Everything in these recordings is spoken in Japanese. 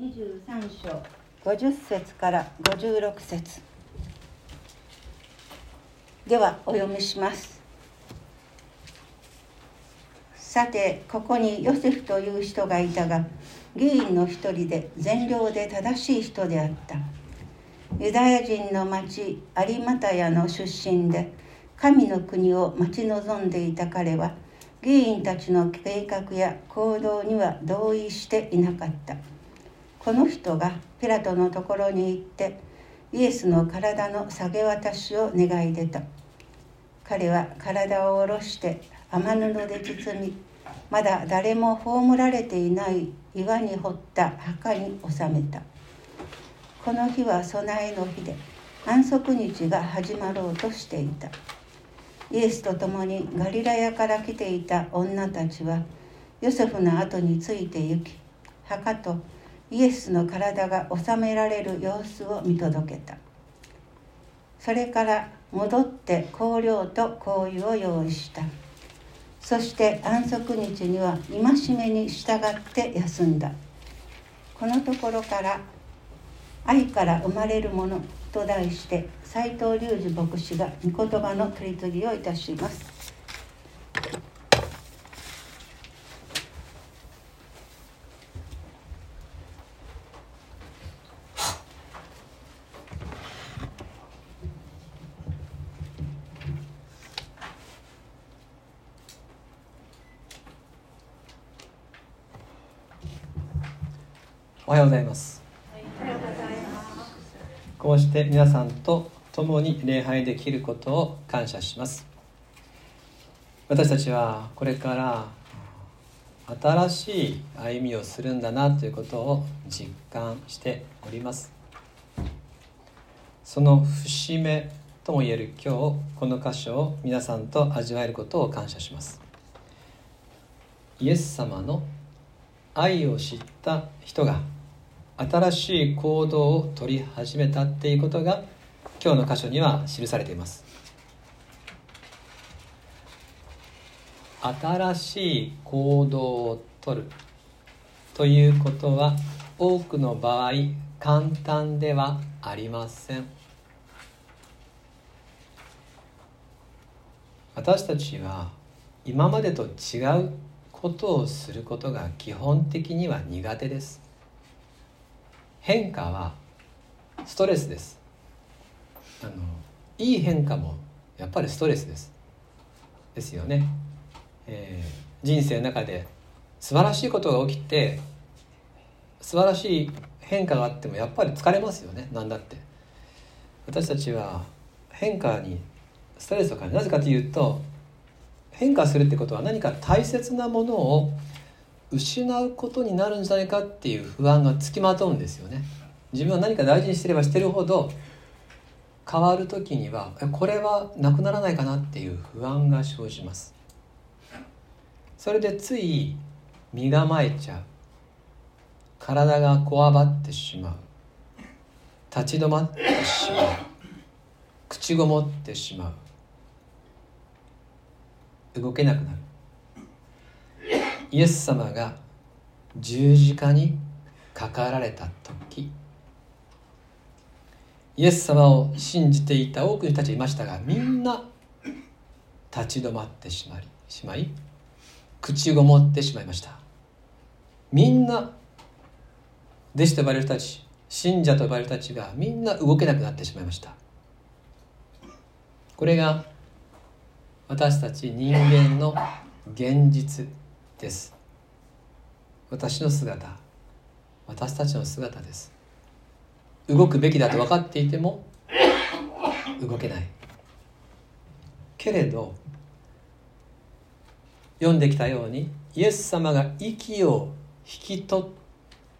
23章50節から56節。ではお読みします。さてここにヨセフという人がいたが議員の一人で善良で正しい人であった。ユダヤ人の町有股屋の出身で神の国を待ち望んでいた彼は議員たちの計画や行動には同意していなかった。この人がピラトのところに行ってイエスの体の下げ渡しを願い出た。彼は体を下ろして雨布で包みまだ誰も葬られていない岩に掘った墓に収めた。この日は備えの日で安息日が始まろうとしていた。イエスと共にガリラヤから来ていた女たちはヨセフの後について行き墓とイエスの体が収められる様子を見届けた。それから戻って香料と香油を用意した。そして安息日には戒めに従って休んだ。このところから「愛から生まれるもの」と題して斎藤隆二牧師が御言葉の取り次ぎをいたします。おはようございます。こうして皆さんと共に礼拝できることを感謝します。私たちはこれから新しい歩みをするんだなということを実感しております。その節目とも言える今日この箇所を皆さんと味わえることを感謝します。イエス様の愛を知った人が新しい行動を取り始めたっていうことが今日の箇所には記されています。新しい行動をとるということは多くの場合簡単ではありません。私たちは今までと違うことをすることが基本的には苦手です。変化はストレスです。あのいい変化もやっぱりストレスです。ですよね、えー、人生の中で素晴らしいことが起きて素晴らしい変化があってもやっぱり疲れますよね。何だって。私たちは変化にストレスを感じなぜかというと変化するってことは何か大切なものを失うことになるんじゃないかっていう不安がつきまとうんですよね。自分は何か大事にしてればしてるほど変わる時にはこれはなくならないかなっていう不安が生じます。それでつい身構えちゃう。体がこわばってしまう。立ち止まってしまう。口ごもってしまう。動けなくなる。イエス様が十字架にかかられた時イエス様を信じていた多くの人たちいましたがみんな立ち止まってしまいしまい口ごもってしまいました。みんな弟子と呼ばれる人たち信者と呼ばれる人たちがみんな動けなくなってしまいました。これが私たち人間の現実。です。私の姿私たちの姿です。動くべきだと分かっていても動けない。けれど読んできたようにイエス様が息を引き取っ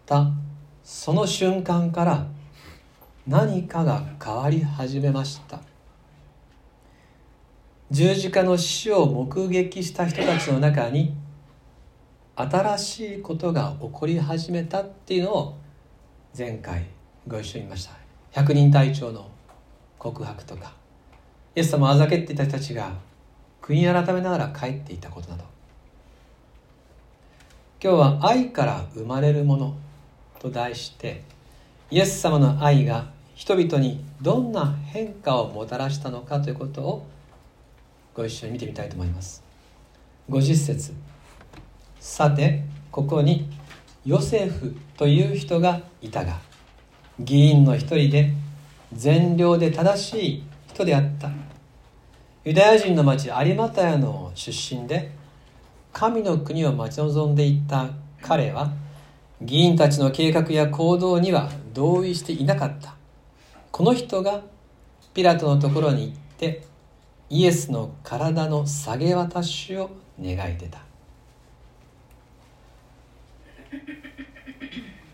たその瞬間から何かが変わり始めました。十字架の死を目撃した人たちの中に新しいことが起こり始めたっていうのを前回ご一緒に見ました。百人隊長の告白とか。イエス様をあざけっていた人たちが悔い改めながら帰っていたことなど。今日は愛から生まれるものと題してイエス様の愛が人々にどんな変化をもたらしたのかということをご一緒に見てみたいと思います。50節。さてここにヨセフという人がいたが議員の一人で善良で正しい人であった。ユダヤ人の町有マタヤの出身で神の国を待ち望んでいた彼は議員たちの計画や行動には同意していなかった。この人がピラトのところに行ってイエスの体の下げ渡しを願い出た。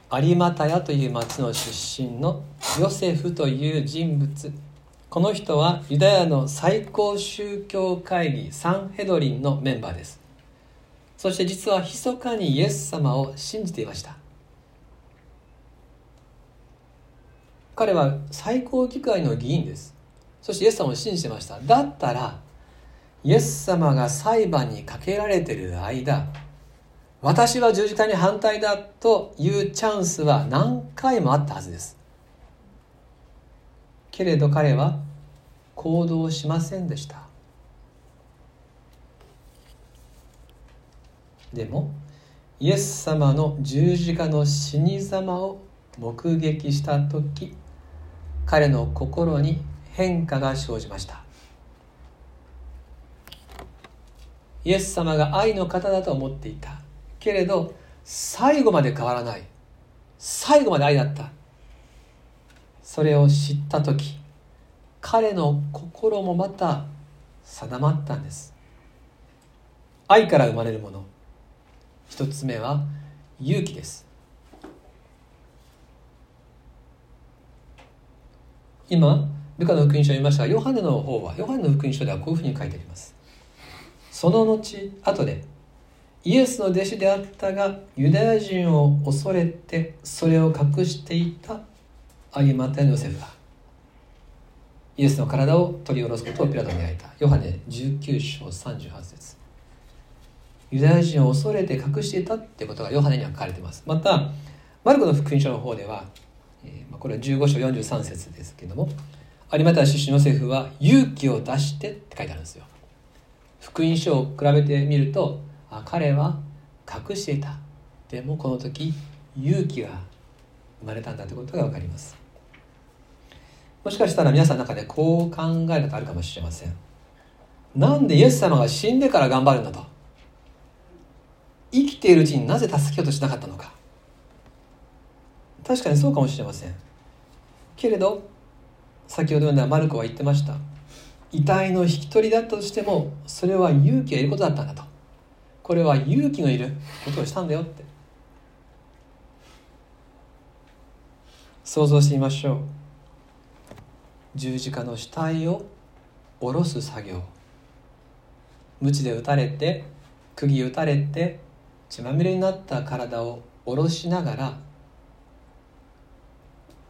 有マタヤという町の出身のヨセフという人物。この人はユダヤの最高宗教会議サンヘドリンのメンバーです。そして実は密かにイエス様を信じていました。彼は最高議会の議員です。そしてイエス様を信じてました。だったらイエス様が裁判にかけられてる間私は十字架に反対だというチャンスは何回もあったはずです。けれど彼は行動しませんでした。でもイエス様の十字架の死に様を目撃した時彼の心に変化が生じました。イエス様が愛の方だと思っていた。けれど最後まで変わらない。最後まで愛だった。それを知った時彼の心もまた定まったんです。愛から生まれるもの。一つ目は勇気です。今ルカの福音書を読みましたがヨハネの方はヨハネの福音書ではこういうふうに書いてあります。その後後でイエスの弟子であったがユダヤ人を恐れてそれを隠していたアギマタヨセフがイエスの体を取り下ろすことをピラトに焼いた。ヨハネ19章38節。ユダヤ人を恐れて隠していたってことがヨハネには書かれています。またマルコの福音書の方では、これは15章43節ですけども有馬出身の政府は勇気を出してって書いてあるんですよ。福音書を比べてみると彼は隠していた。でもこの時勇気が生まれたんだということが分かります。もしかしたら皆さんの中でこう考える方あるかもしれません。なんでイエス様が死んでから頑張るんだと。生きているうちになぜ助けようとしなかったのか。確かにそうかもしれません。けれど先ほど読んだマルコは言ってました。遺体の引き取りだったとしてもそれは勇気がいることだったんだと。これは勇気のいることをしたんだよって。想像してみましょう。十字架の死体を下ろす作業。鞭で打たれて釘打たれて血まみれになった体を下ろしながら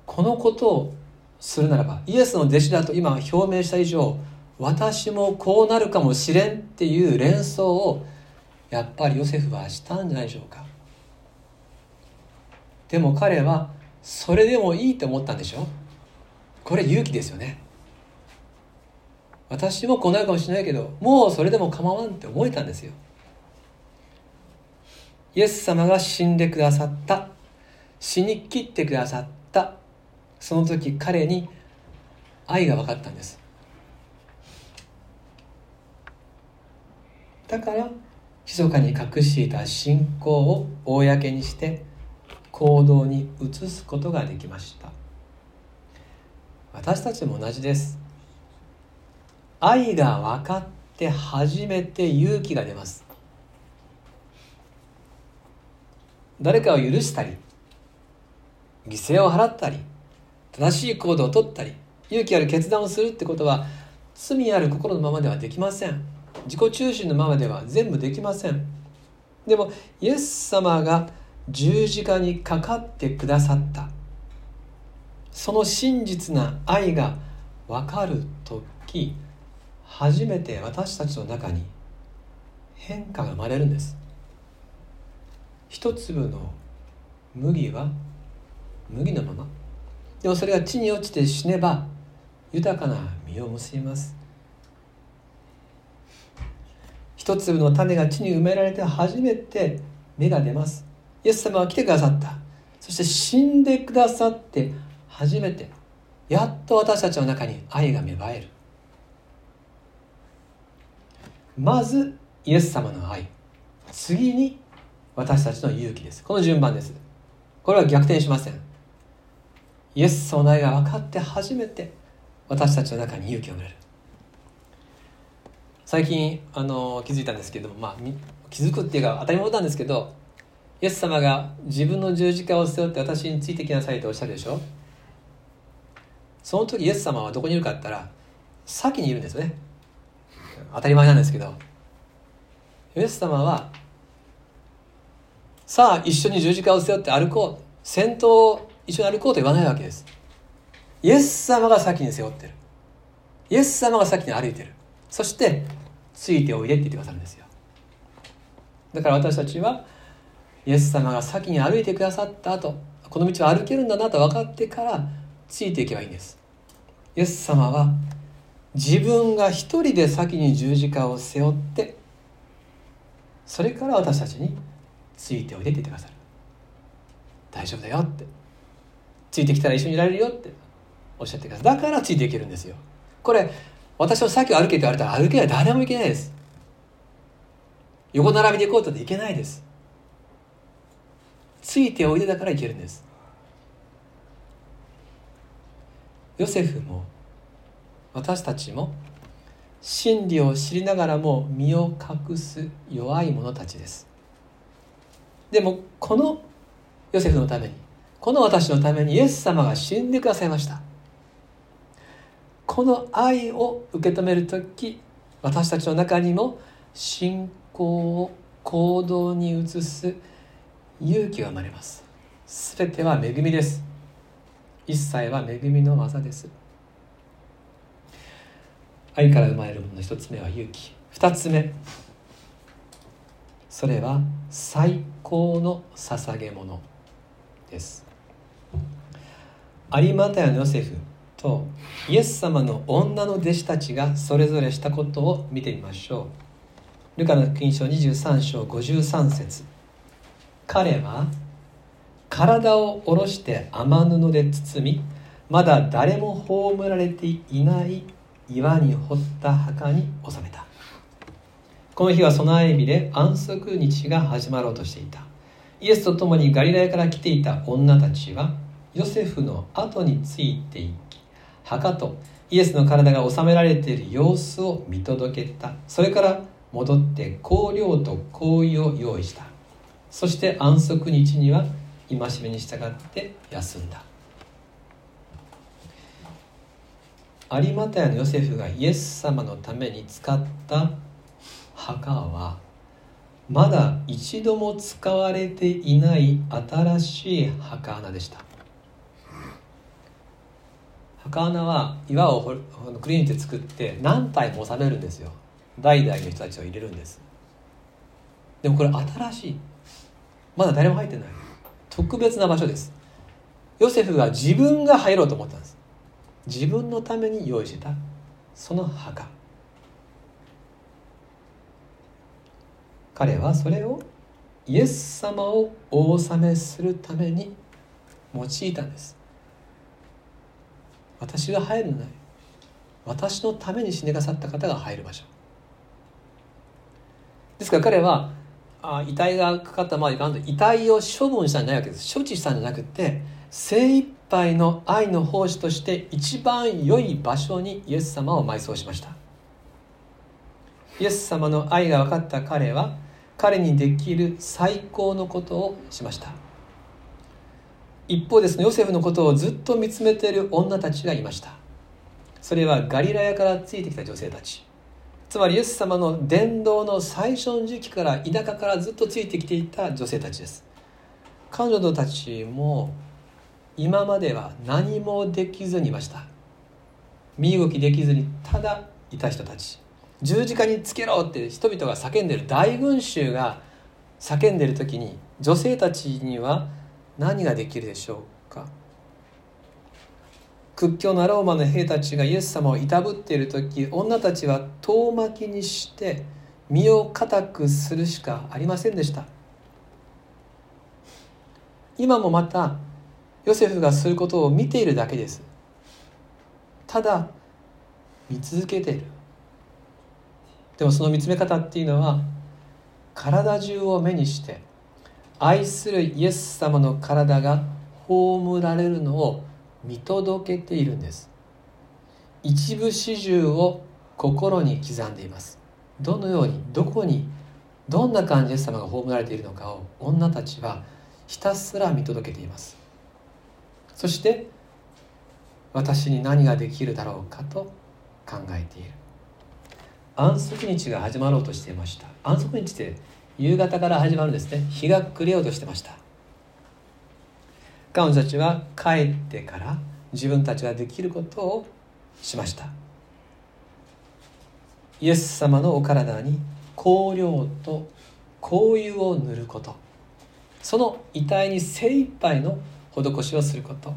このことをするならばイエスの弟子だと今表明した以上私もこうなるかもしれんっていう連想をやっぱりヨセフはしたんじゃないでしょうか。でも彼はそれでもいいと思ったんでしょ？これ勇気ですよね。私もこうなるかもしれないけどもうそれでも構わんって思えたんですよ。イエス様が死んでくださった。死に切ってくださった。その時彼に愛が分かったんです。だから密かに隠していた信仰を公にして行動に移すことができました。私たちも同じです。愛が分かって初めて勇気が出ます。誰かを許したり犠牲を払ったり正しい行動をとったり勇気ある決断をするってことは罪ある心のままではできません。自己中心のままでは全部できません。でもイエス様が十字架にかかってくださった。その真実な愛が分かる時初めて私たちの中に変化が生まれるんです。一粒の麦は麦のまま。でもそれが地に落ちて死ねば豊かな実を結びます。一粒の種が地に埋められて初めて芽が出ます。イエス様は来てくださった。そして死んでくださって初めてやっと私たちの中に愛が芽生える。まずイエス様の愛。次に私たちの勇気です。この順番です。これは逆転しません。イエス様の愛が分かって初めて私たちの中に勇気を生まれる。最近あの気づいたんですけども、まあ、気づくっていうか当たり前なんですけどイエス様が自分の十字架を背負って私についてきなさいとおっしゃるでしょ？その時イエス様はどこにいるかって言ったら先にいるんですよね。当たり前なんですけど。イエス様はさあ一緒に十字架を背負って歩こう。先頭を一緒に歩こうと言わないわけです。イエス様が先に背負ってる。イエス様が先に歩いてる。そしてついておいでって言ってくださるんですよ。だから私たちはイエス様が先に歩いてくださった後この道を歩けるんだなと分かってからついていけばいいんです。イエス様は自分が一人で先に十字架を背負ってそれから私たちについておいでって言ってくださる。大丈夫だよって。ついてきたら一緒にいられるよっておっしゃってくださいだからついていけるんですよ。これ私の先を歩けって言われたら歩けない。誰も行けないです。横並びで行こうといけないです。ついておいでだから行けるんです。ヨセフも私たちも真理を知りながらも身を隠す弱い者たちです。でもこのヨセフのためにこの私のためにイエス様が死んでくださいました。この愛を受け止める時私たちの中にも信仰を行動に移す勇気が生まれます。全ては恵みです。一切は恵みの技です。愛から生まれるものの一つ目は勇気。二つ目。それは最高の捧げ物です。有馬太のヨセフ。とイエス様の女の弟子たちがそれぞれしたことを見てみましょう。ルカの福音書23章53節。彼は体を下ろして雨布で包みまだ誰も葬られていない岩に掘った墓に収めた。この日は備え日で安息日が始まろうとしていた。イエスと共にガリラヤから来ていた女たちはヨセフの後についていき墓とイエスの体が収められている様子を見届けた。それから戻って香料と香油を用意した。そして安息日には戒めに従って休んだ。有馬太のヨセフがイエス様のために使った墓はまだ一度も使われていない新しい墓穴でした。墓穴は岩をクリーンって作って何体も収めるんですよ。代々の人たちを入れるんです。でもこれ新しい。まだ誰も入ってない。特別な場所です。ヨセフは自分が入ろうと思ったんです。自分のために用意してた。その墓。彼はそれをイエス様をお納めするために用いたんです。私が入るのない。私のために死んでくださった方が入る場所。ですから彼はあ遺体がかかったままいかんと遺体を処分したんじゃないわけです。処置したんじゃなくて精一杯の愛の奉仕として一番良い場所にイエス様を埋葬しました。イエス様の愛が分かった彼は彼にできる最高のことをしました。一方ですねヨセフのことをずっと見つめている女たちがいました。それはガリラヤからついてきた女性たち。つまりイエス様の伝道の最初の時期から田舎からずっとついてきていた女性たちです。彼女たちも今までは何もできずにいました。身動きできずにただいた人たち。十字架につけろって人々が叫んでる。大群衆が叫んでる時に女性たちには何ができるでしょうか？屈強なローマの兵たちがイエス様をいたぶっている時女たちは遠巻きにして身を固くするしかありませんでした。今もまたヨセフがすることを見ているだけです。ただ見続けている。でもその見つめ方っていうのは体中を目にして愛するイエス様の体が葬られるのを見届けているんです。一部始終を心に刻んでいます。どのようにどこにどんな感じでイエス様が葬られているのかを女たちはひたすら見届けています。そして私に何ができるだろうかと考えている。安息日が始まろうとしていました。安息日って夕方から始まるんですね。日が暮れようとしてました。彼女たちは帰ってから自分たちができることをしました。イエス様のお体に香料と香油を塗ること。その遺体に精一杯の施しをすること。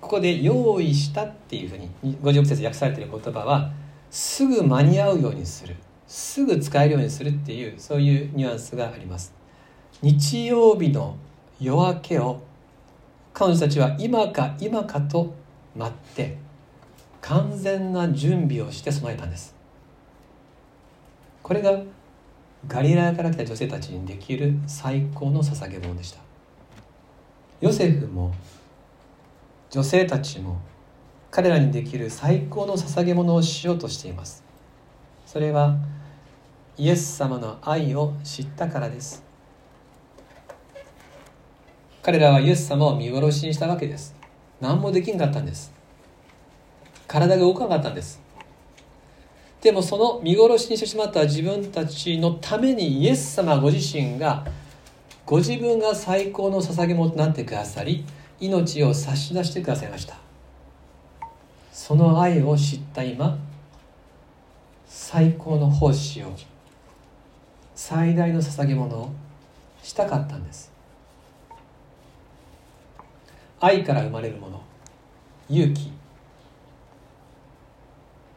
ここで「用意した」っていうふうに50節訳されている言葉はすぐ間に合うようにする。すぐ使えるようにするっていうそういうニュアンスがあります。日曜日の夜明けを彼女たちは今か今かと待って完全な準備をして備えたんです。これがガリラヤから来た女性たちにできる最高の捧げ物でした。ヨセフも女性たちも彼らにできる最高の捧げ物をしようとしています。それはイエス様の愛を知ったからです。彼らはイエス様を見殺しにしたわけです。何もできんかったんです。体が動かなかったんです。でもその見殺しにしてしまった自分たちのためにイエス様ご自身がご自分が最高の捧げ物となってくださり命を差し出してくださいました。その愛を知った今最高の奉仕を最大の捧げ物をしたかったんです。愛から生まれるもの勇気。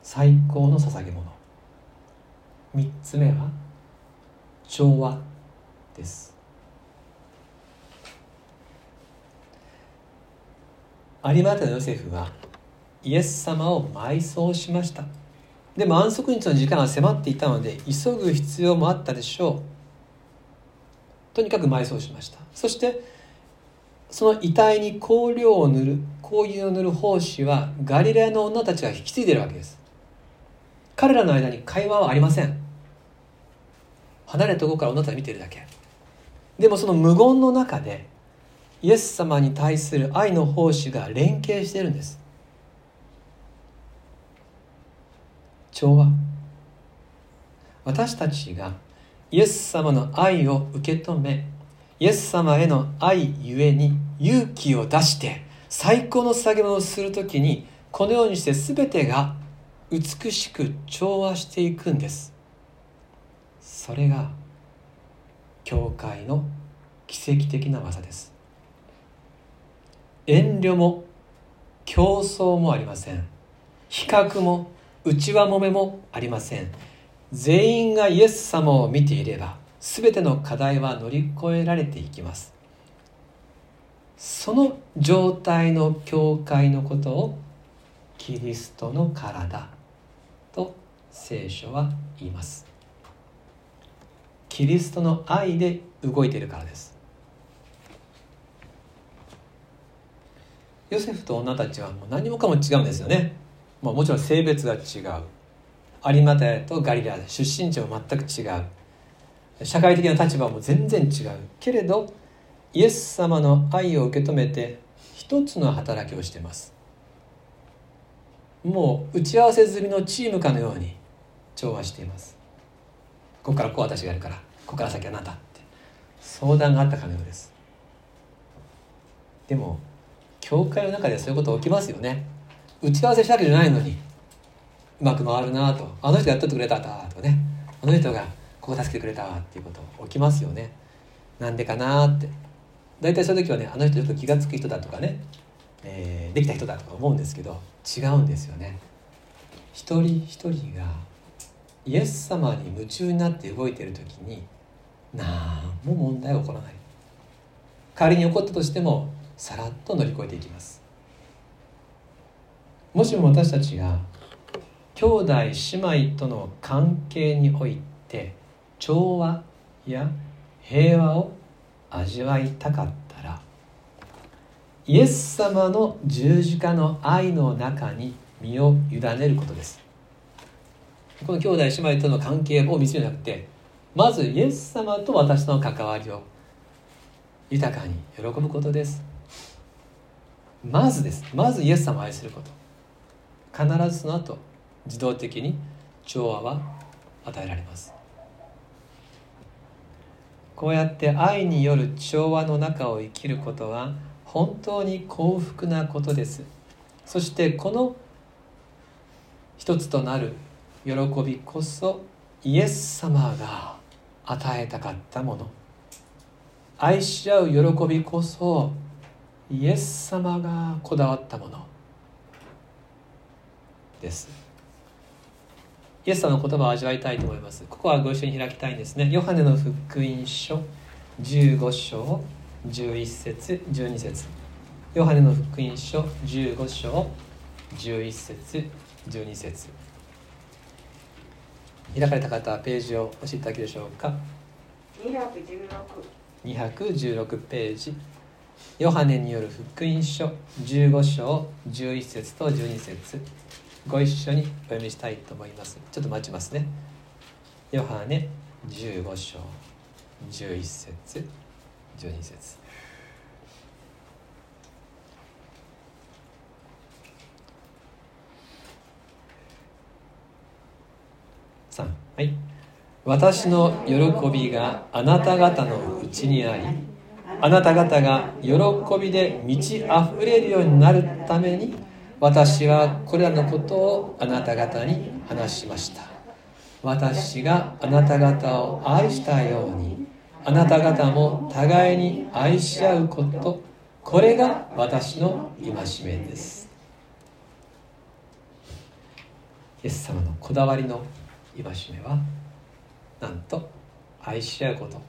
最高の捧げ物。3つ目は調和です。有馬手のヨセフはイエス様を埋葬しました。でも安息日の時間が迫っていたので急ぐ必要もあったでしょう。とにかく埋葬しました。そしてその遺体に香料を塗る香油を塗る奉仕はガリラヤの女たちが引き継いでるわけです。彼らの間に会話はありません。離れたところから女たち見てるだけ。でもその無言の中でイエス様に対する愛の奉仕が連携してるんです。調和。私たちがイエス様の愛を受け止めイエス様への愛ゆえに勇気を出して最高の捧げ物をする時にこのようにして全てが美しく調和していくんです。それが教会の奇跡的な技です。遠慮も競争もありません。比較も内輪もめもありません。全員がイエス様を見ていれば全ての課題は乗り越えられていきます。その状態の教会のことをキリストの体と聖書は言います。キリストの愛で動いているからです。ヨセフと女たちはもう何もかも違うんですよね。まあ、もちろん性別が違う。有馬田とガリラ出身地も全く違う。社会的な立場も全然違う。けれどイエス様の愛を受け止めて一つの働きをしてます。もう打ち合わせ済みのチームかのように調和しています。ここからこう私がやるからここから先は何だって。相談があったかのようです。でも教会の中でそういうこと起きますよね。打ち合わせしたわけじゃないのにうまく回るなと。あの人がやっとってくれたとかねあの人がここ助けてくれたわっていうこと起きますよね。なんでかなって。大体そういう時はねあの人よく気が付く人だとかね、えー、できた人だとか思うんですけど違うんですよね。一人一人がイエス様に夢中になって動いている時に何も問題が起こらない。仮に起こったとしてもさらっと乗り越えていきます。もしも私たちが兄弟姉妹との関係において調和や平和を味わいたかったらイエス様の十字架の愛の中に身を委ねることです。この兄弟姉妹との関係を見つめなくてまずイエス様と私の関わりを豊かに喜ぶことです。まずです。まずイエス様を愛すること。必ずその後自動的に調和は与えられます。こうやって愛による調和の中を生きることは本当に幸福なことです。そしてこの一つとなる喜びこそイエス様が与えたかったもの。愛し合う喜びこそイエス様がこだわったもの。です。イエス様の言葉を味わいたいと思います。ここはご一緒に開きたいんですね。ヨハネの福音書15章11節12節。ヨハネの福音書15章11節12節。開かれた方はページを教えていただけでしょうか？216ページ。ヨハネによる福音書15章11節と12節ご一緒にお読みしたいと思います。ちょっと待ちますね。ヨハネ15章。11節。12節。3はい。私の喜びがあなた方のうちにありあなた方が喜びで満ち溢れるようになるために私はこれらのことをあなた方に話しました。私があなた方を愛したようにあなた方も互いに愛し合うこと。これが私の戒めです。イエス様のこだわりの戒めはなんと愛し合うこと。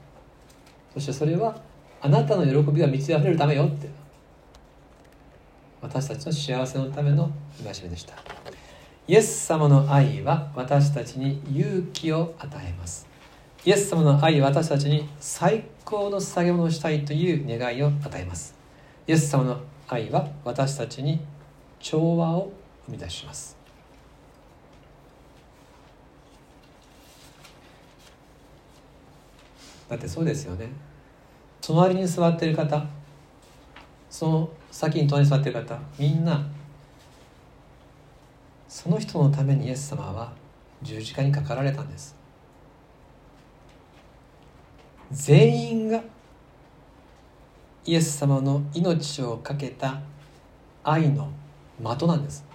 そしてそれはあなたの喜びが満ち溢れるためよって。私たちの幸せのための戒めでした。イエス様の愛は私たちに勇気を与えます。イエス様の愛は私たちに最高の捧げ物をしたいという願いを与えます。イエス様の愛は私たちに調和を生み出します。だってそうですよね。隣に座っている方その先に隣に座っている方みんなその人のためにイエス様は十字架にかかられたんです。全員がイエス様の命を懸けた愛の的なんです。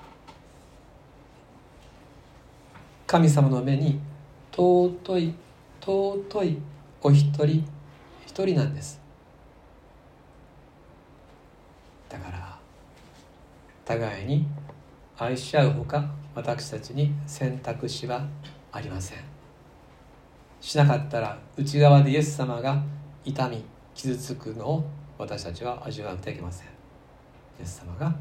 神様の目に尊い尊いお一人一人なんです。だから互いに愛し合うほか私たちに選択肢はありません。しなかったら内側でイエス様が痛み傷つくのを私たちは味わわなくてはいけません。イエス様が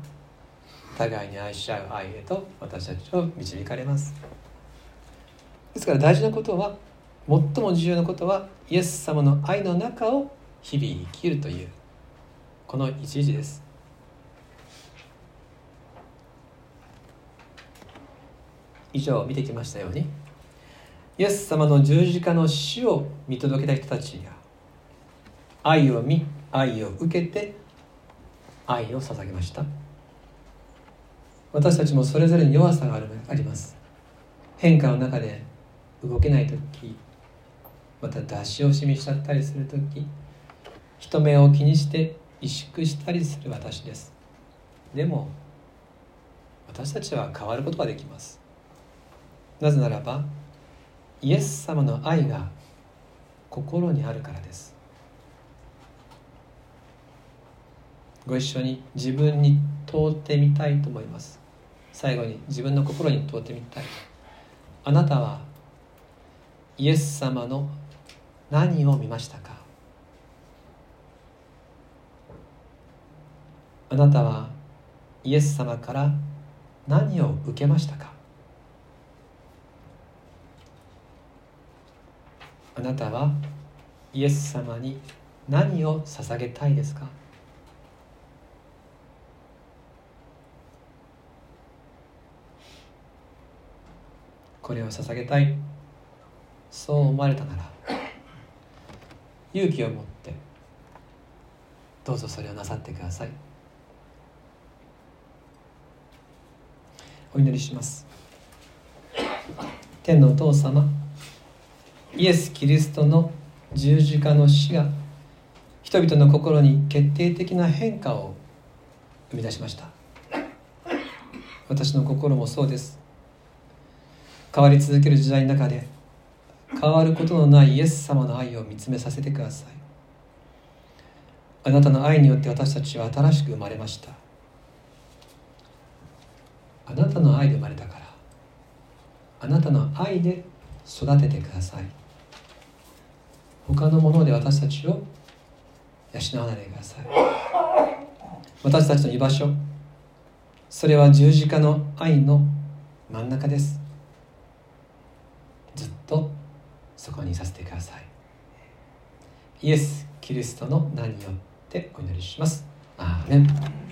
互いに愛し合う愛へと私たちを導かれます。ですから大事なことは最も重要なことはイエス様の愛の中を日々生きるというこの一時です。以上見てきましたようにイエス様の十字架の死を見届けた人たちが愛を見愛を受けて愛を捧げました。私たちもそれぞれに弱さがあります。変化の中で動けない時また出し惜しみしちゃったりする時人目を気にして萎縮したりする私です。でも私たちは変わることができます。なぜならばイエス様の愛が心にあるからです。ご一緒に自分に問うてみたいと思います。最後に自分の心に問うてみたい。あなたはイエス様の何を見ましたか？あなたはイエス様から何を受けましたか？あなたはイエス様に何を捧げたいですか？これを捧げたい。そう思われたなら勇気を持ってどうぞそれをなさってください。お祈りします。天のお父様。イエス・キリストの十字架の死が人々の心に決定的な変化を生み出しました。私の心もそうです。変わり続ける時代の中で変わることのないイエス様の愛を見つめさせてください。あなたの愛によって私たちは新しく生まれました。あなたの愛で生まれたからあなたの愛で育ててください。他のもので私たちを養わないでください。私たちの居場所それは十字架の愛の真ん中です。ずっとそこにいさせてください。イエス・キリストの名によってお祈りします。アーメン。